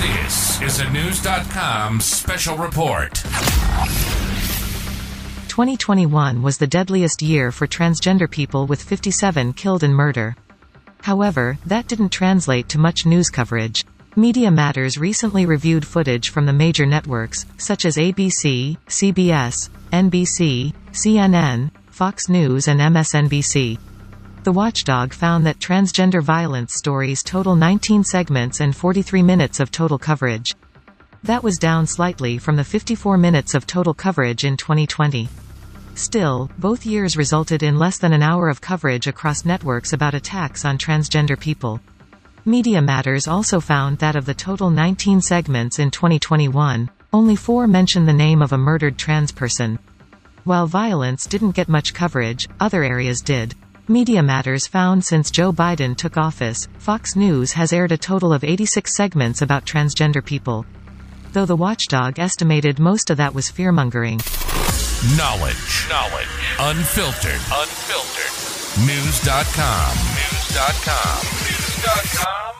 This is a Knewz.com special report. 2021 was the deadliest year for transgender people with 57 killed in murder. However, that didn't translate to much news coverage. Media Matters recently reviewed footage from the major networks, such as ABC, CBS, NBC, CNN, Fox News and MSNBC. The watchdog found that transgender violence stories total 19 segments and 43 minutes of total coverage. That was down slightly from the 54 minutes of total coverage in 2020. Still, both years resulted in less than an hour of coverage across networks about attacks on transgender people. Media Matters also found that of the total 19 segments in 2021, only four mention the name of a murdered trans person. While violence didn't get much coverage, other areas did. Media Matters found since Joe Biden took office, Fox News has aired a total of 86 segments about transgender people. Though the watchdog estimated most of that was fearmongering. Knowledge. Knowledge. Unfiltered. Unfiltered. Knewz.com. Knewz.com. Knewz.com.